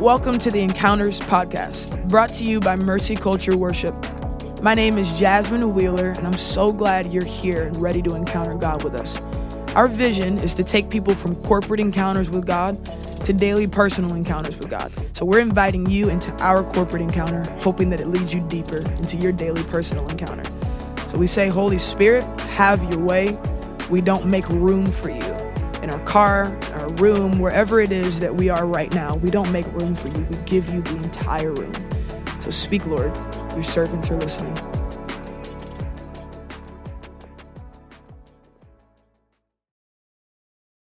Welcome to the Encounters Podcast, brought to you by Mercy Culture Worship. My name is Jasmine Wheeler, and I'm so glad you're here and ready to encounter God with us. Our vision is to take people from corporate encounters with God to daily personal encounters with God. So we're inviting you into our corporate encounter, hoping that it leads you deeper into your daily personal encounter. So we say, Holy Spirit, have your way. We don't make room for you in our car, room, wherever it is that we are right now. We don't make room for you. We give you the entire room. So speak, Lord. Your servants are listening.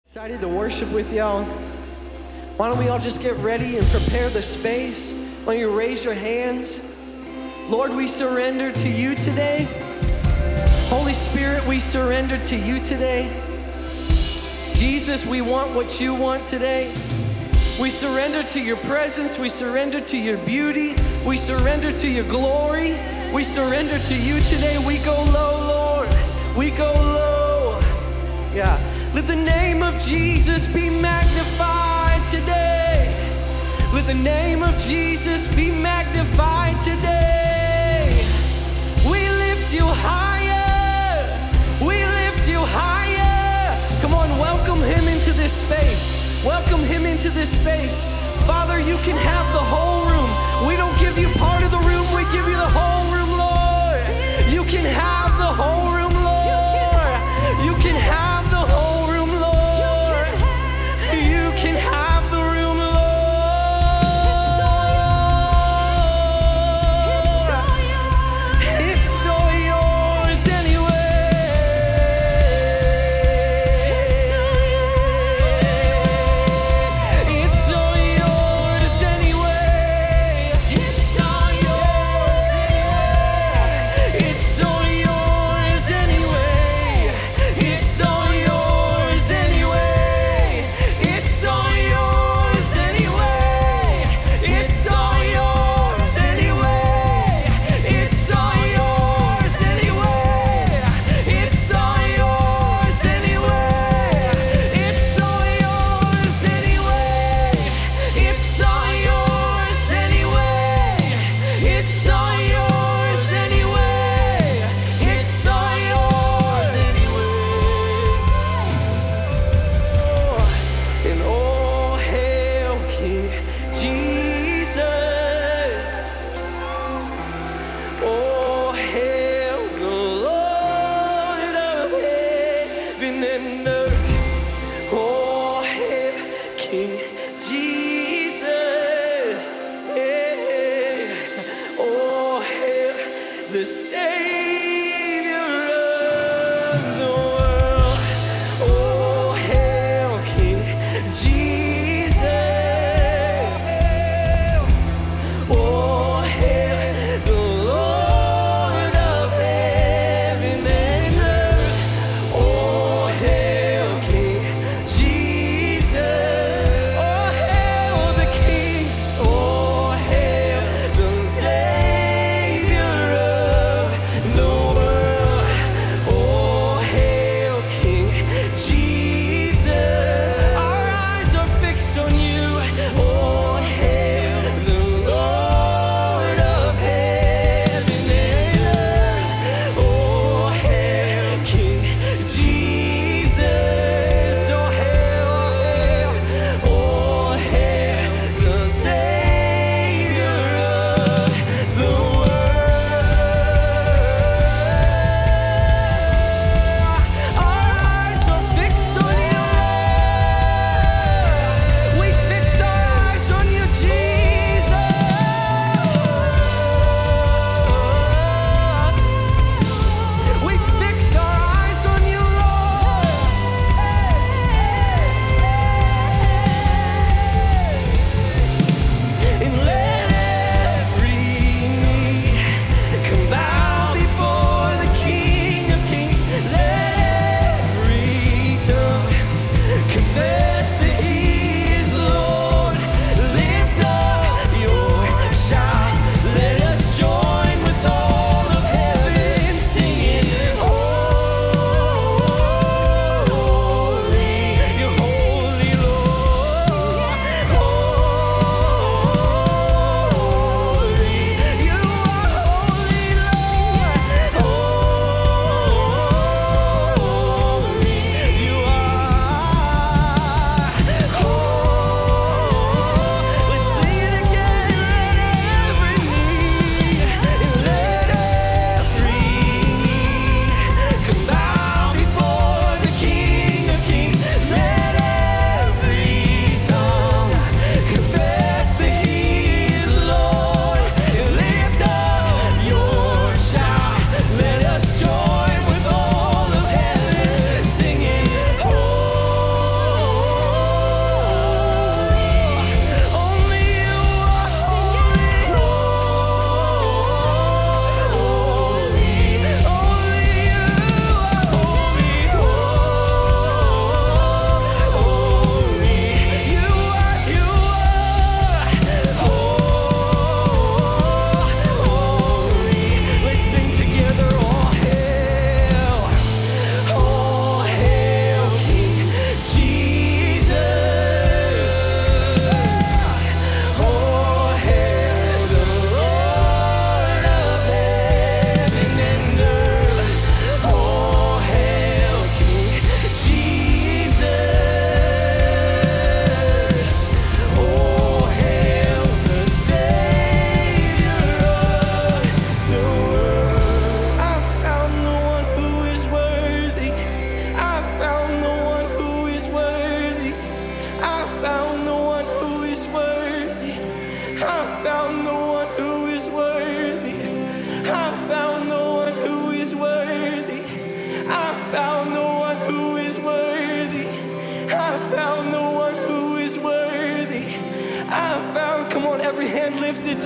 Excited to worship with y'all. Why don't we all just get ready and prepare the space? Why don't you raise your hands? Lord, we surrender to you today. Holy Spirit, we surrender to you today. Jesus, we want what you want today. We surrender to your presence. We surrender to your beauty. We surrender to your glory. We surrender to you today. We go low, Lord. We go low. Yeah. Let the name of Jesus be magnified today. Let the name of Jesus be magnified today. Welcome him into this space. Father, you can have the whole room. We don't give you part of the room, we give you the whole room, Lord. You can have the whole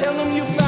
tell them you found.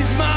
He's my.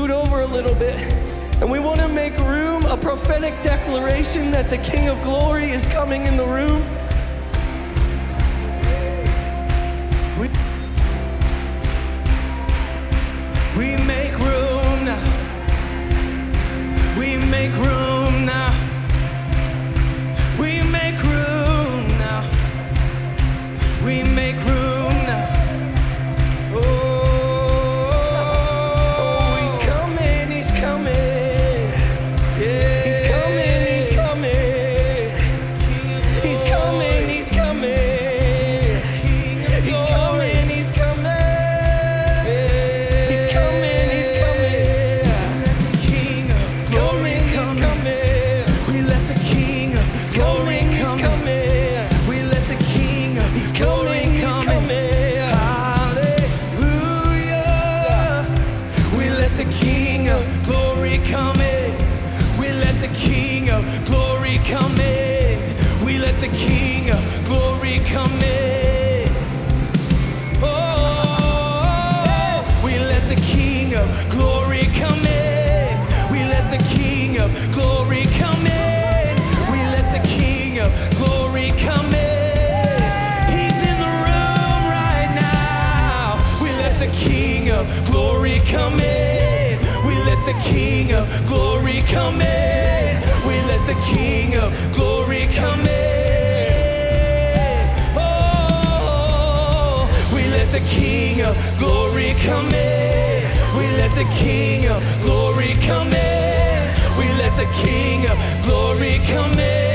scoot over a little bit. And we want to make room, a prophetic declaration that the King of Glory is coming in the room. We, we make room now. We make room. The King of glory come in. We let the King of glory come in. Oh, we let the King of glory come in. We let the King of glory come in. We let the King of glory come in.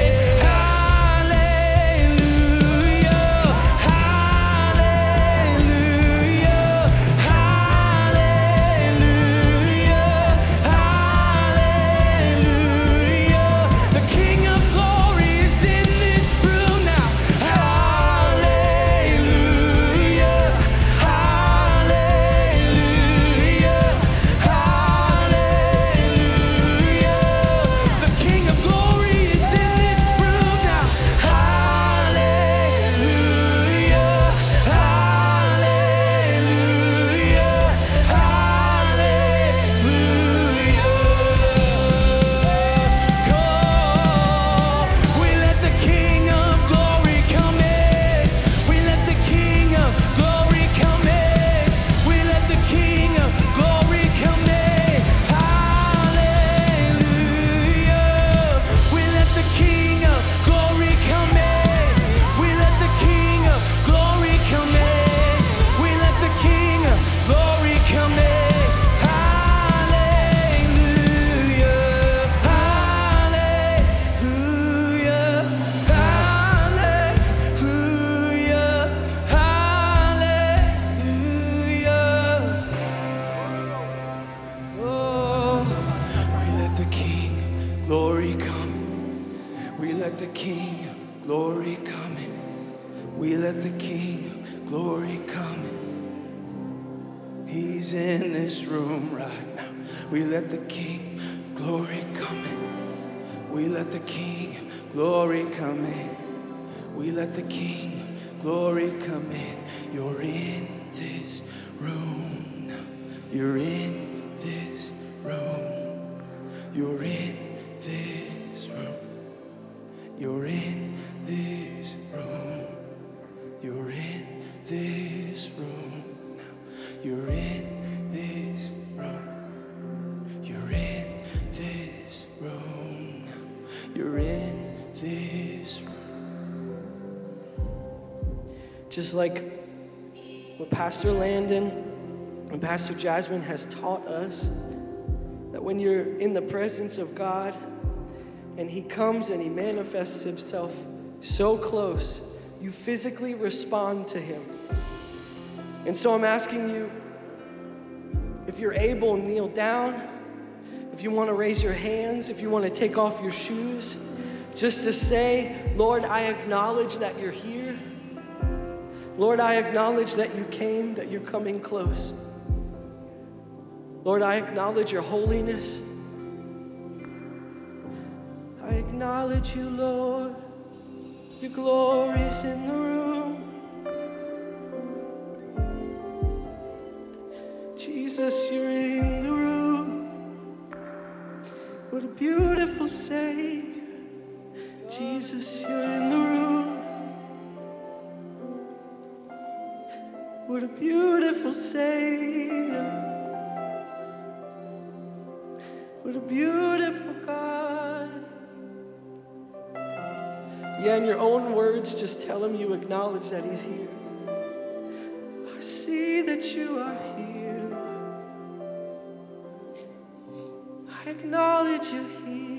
Just like what Pastor Landon and Pastor Jasmine has taught us, that when you're in the presence of God and He comes and He manifests Himself so close, you physically respond to Him. And so I'm asking you, if you're able, kneel down. If you want to raise your hands, if you want to take off your shoes, just to say, Lord, I acknowledge that you're here. Lord, I acknowledge that you came, that you're coming close. Lord, I acknowledge your holiness. I acknowledge you, Lord. Your glory's in the room. Jesus, you're in the room. What a beautiful Savior. Jesus, you're in the room. What a beautiful Savior. What a beautiful God. Yeah, in your own words, just tell him you acknowledge that he's here. I see that you are here. I acknowledge you're here,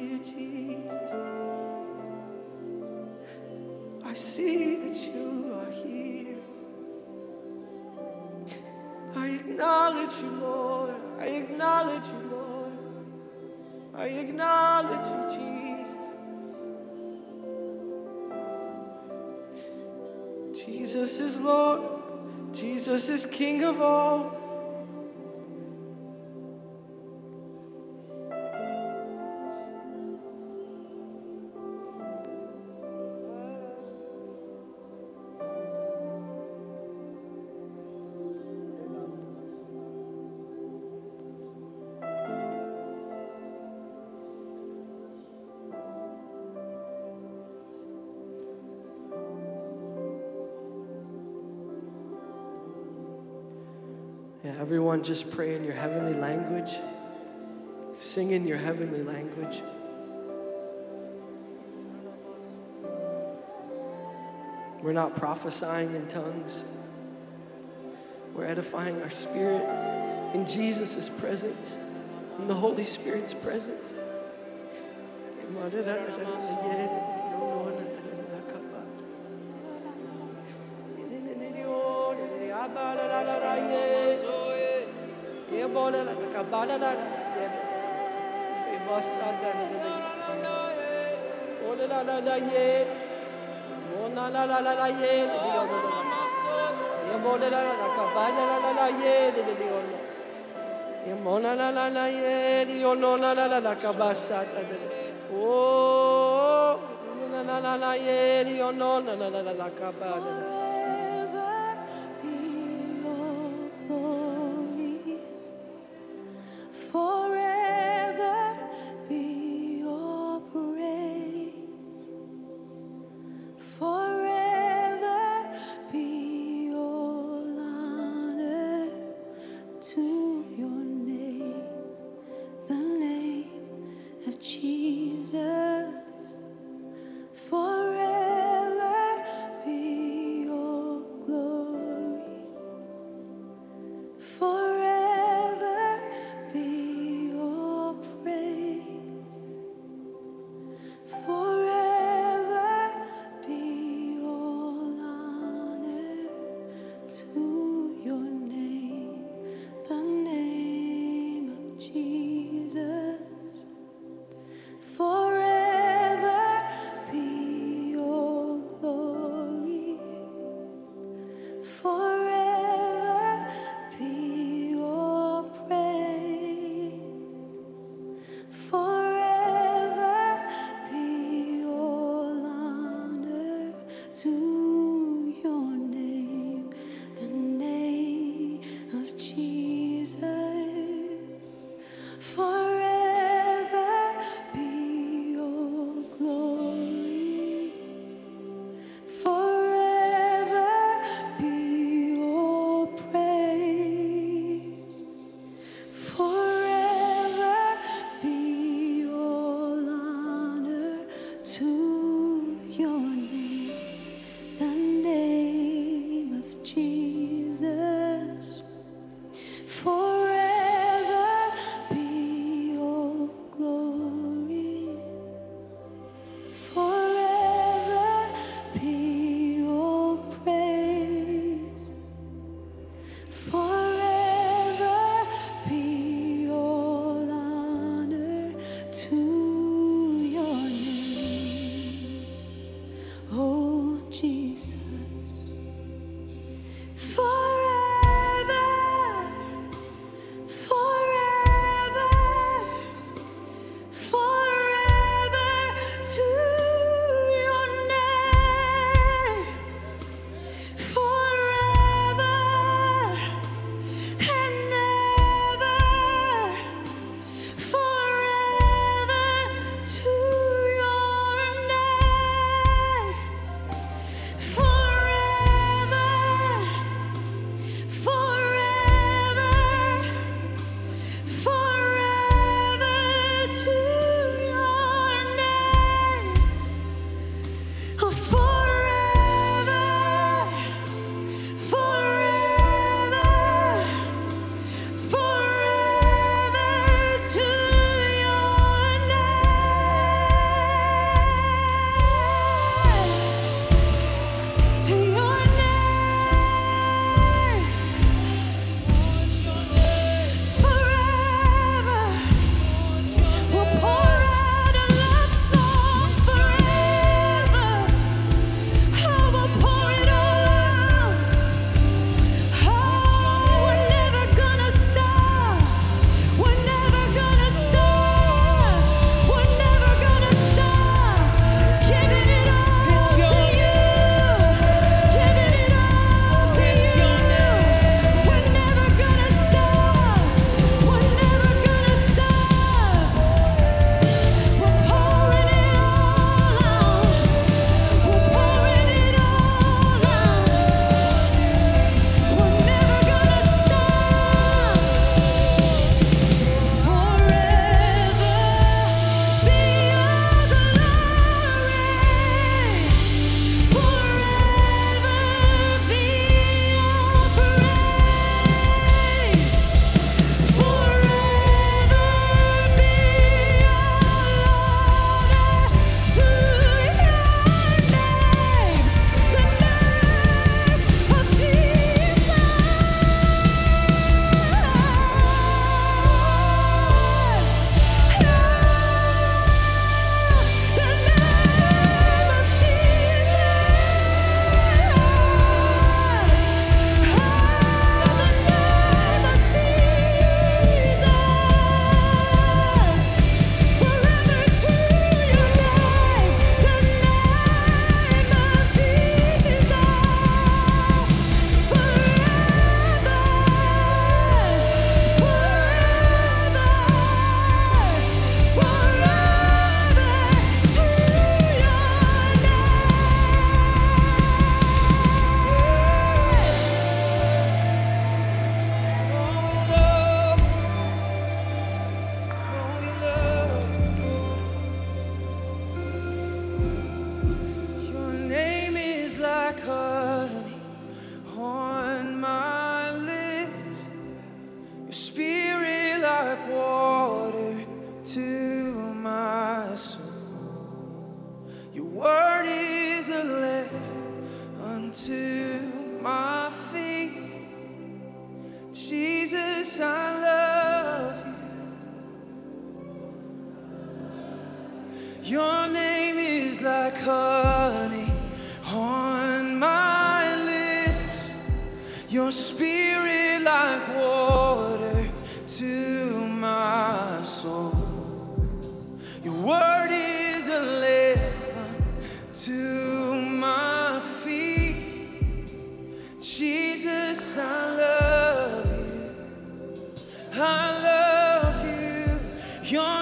I acknowledge you, Jesus. Jesus is Lord. Jesus is King of all. Everyone just pray in your heavenly language. Sing in your heavenly language. We're not prophesying in tongues. We're edifying our spirit in Jesus' presence, in the Holy Spirit's presence. oh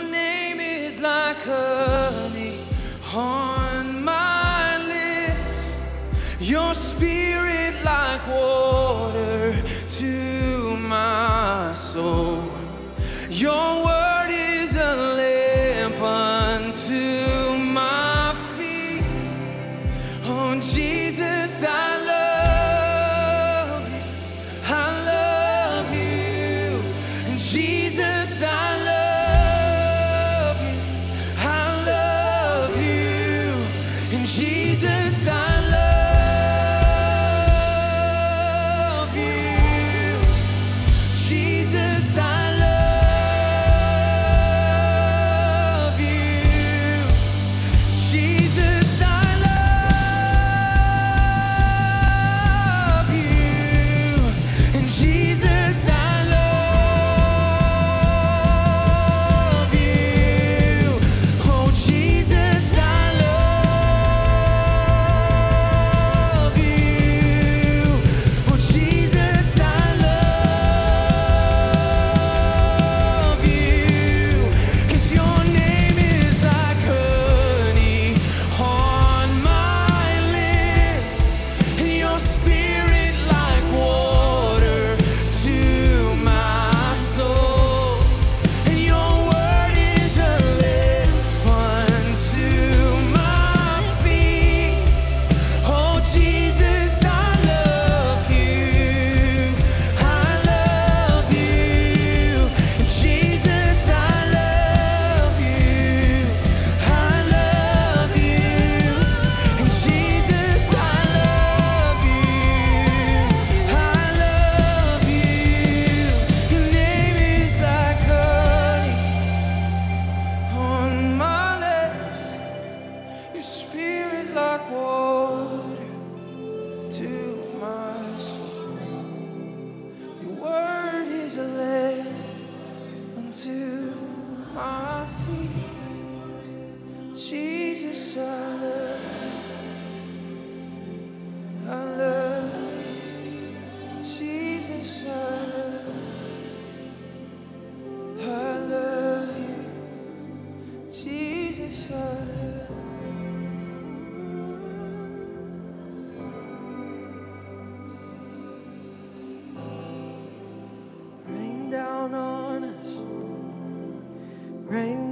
name is like honey on my lips. Your spirit like water to my soul.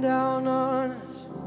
down on us.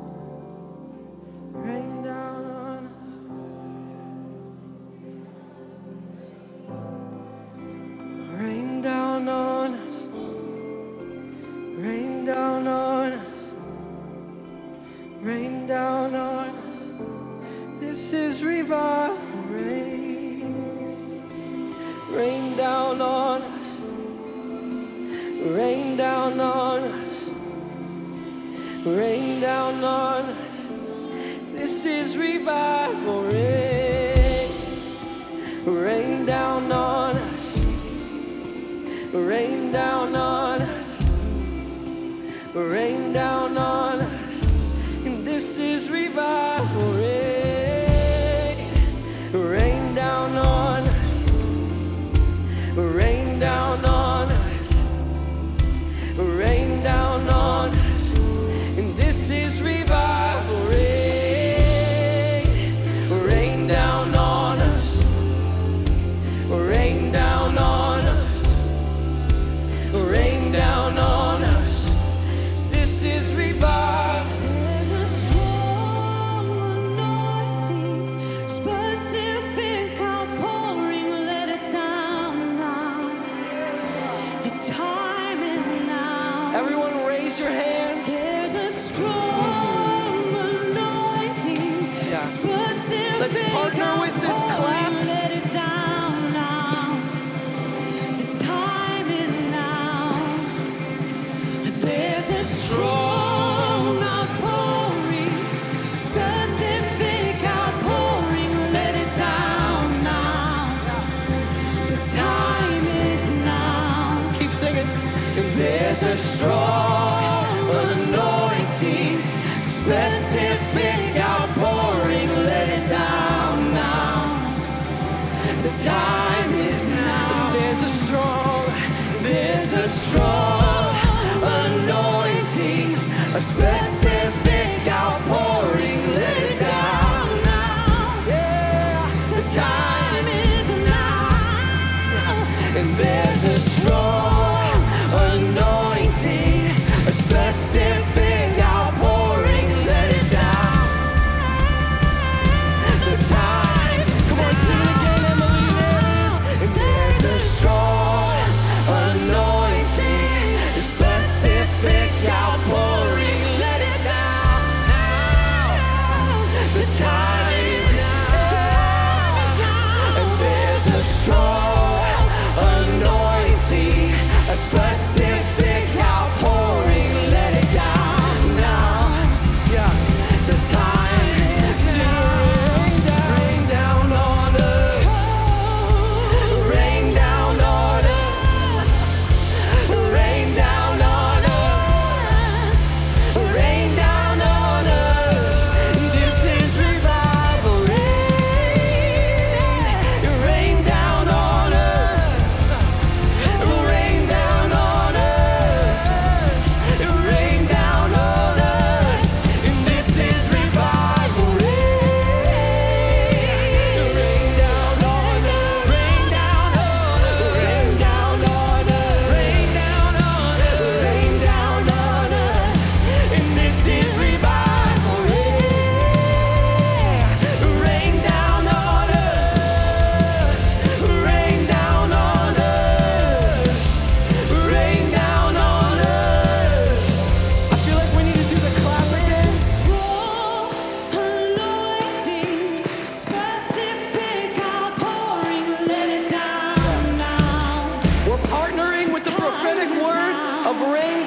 raise your hands. There's a strong anointing. Yeah. Let's partner with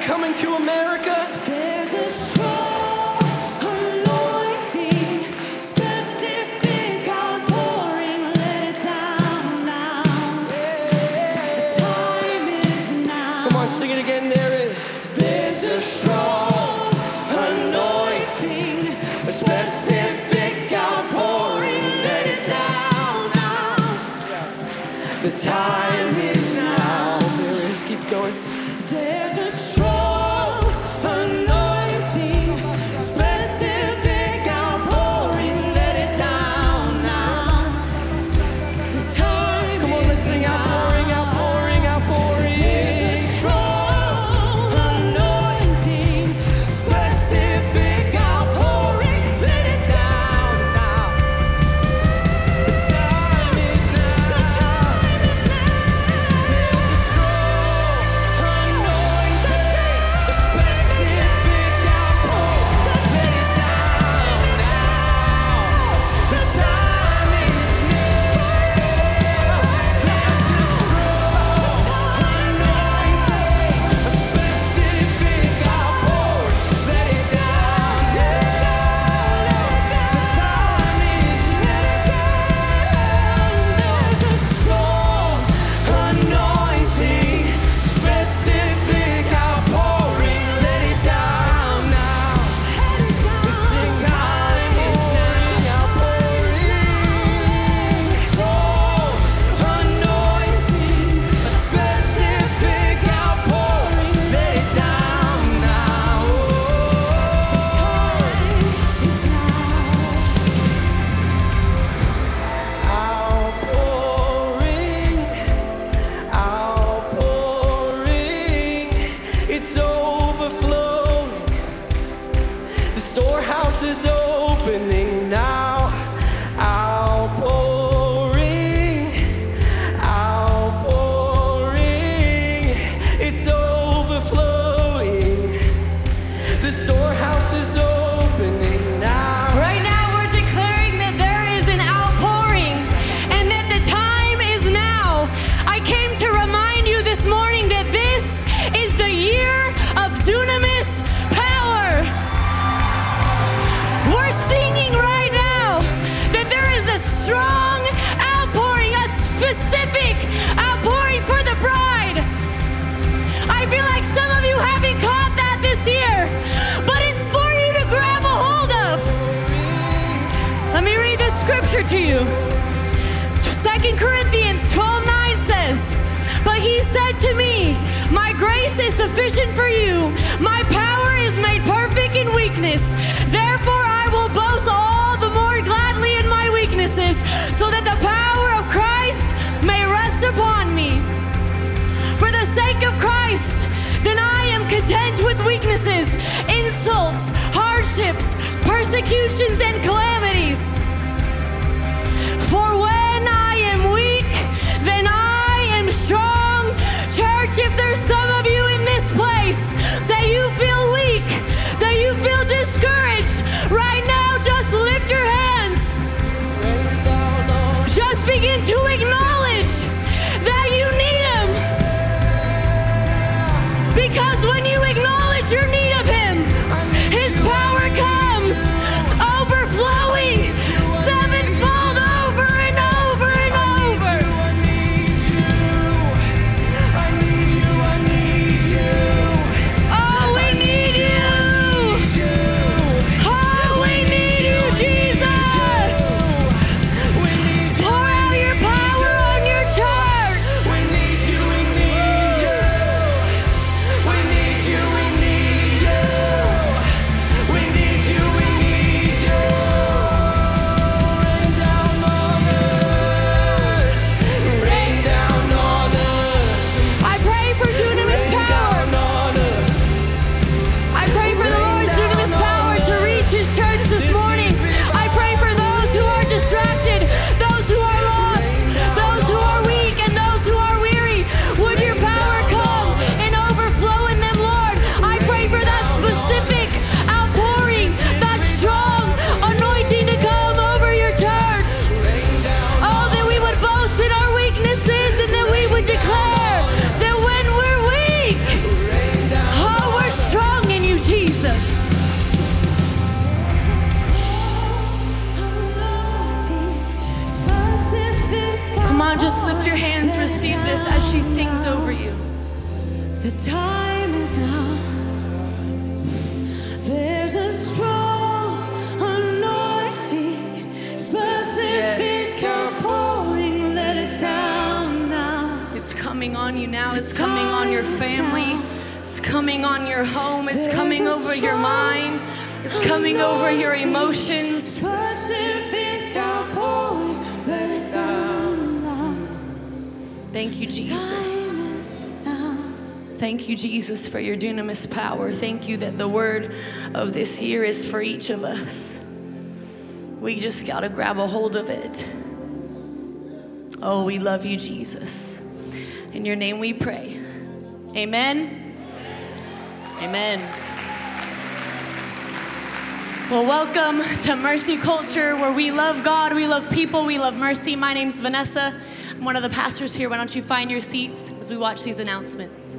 coming to America. There's a strong anointing, specific outpouring. Let it down now. The time is now. Come on, sing it again. There is. There's a strong anointing, a specific outpouring. Let it down now. The time scripture to you. 2 Corinthians 12:9 says, "But he said to me, My grace is sufficient for you. My power is made perfect in weakness. Therefore, I will boast all the more gladly in my weaknesses, so that the insults, hardships, persecutions, and coming on you now. It's coming on your family. It's coming on your home. It's coming over your mind. It's coming over your emotions. Specific outpouring. Let it down now. Thank you, Jesus. Time is now. Thank you, Jesus, for your dunamis power. Thank you that the word of this year is for each of us. We just got to grab a hold of it. Oh, we love you, Jesus. In your name we pray. Amen. Amen. Well, welcome to Mercy Culture, where we love God, we love people, we love mercy. My name's Vanessa. I'm one of the pastors here. Why don't you find your seats as we watch these announcements?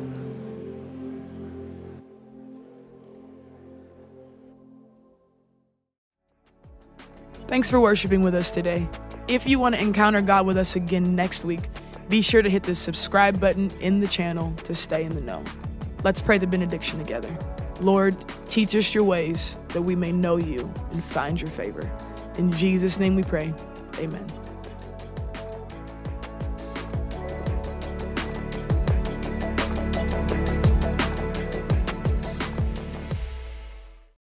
Thanks for worshiping with us today. If you want to encounter God with us again next week, be sure to hit the subscribe button in the channel to stay in the know. Let's pray the benediction together. Lord, teach us your ways that we may know you and find your favor. In Jesus' name we pray. Amen.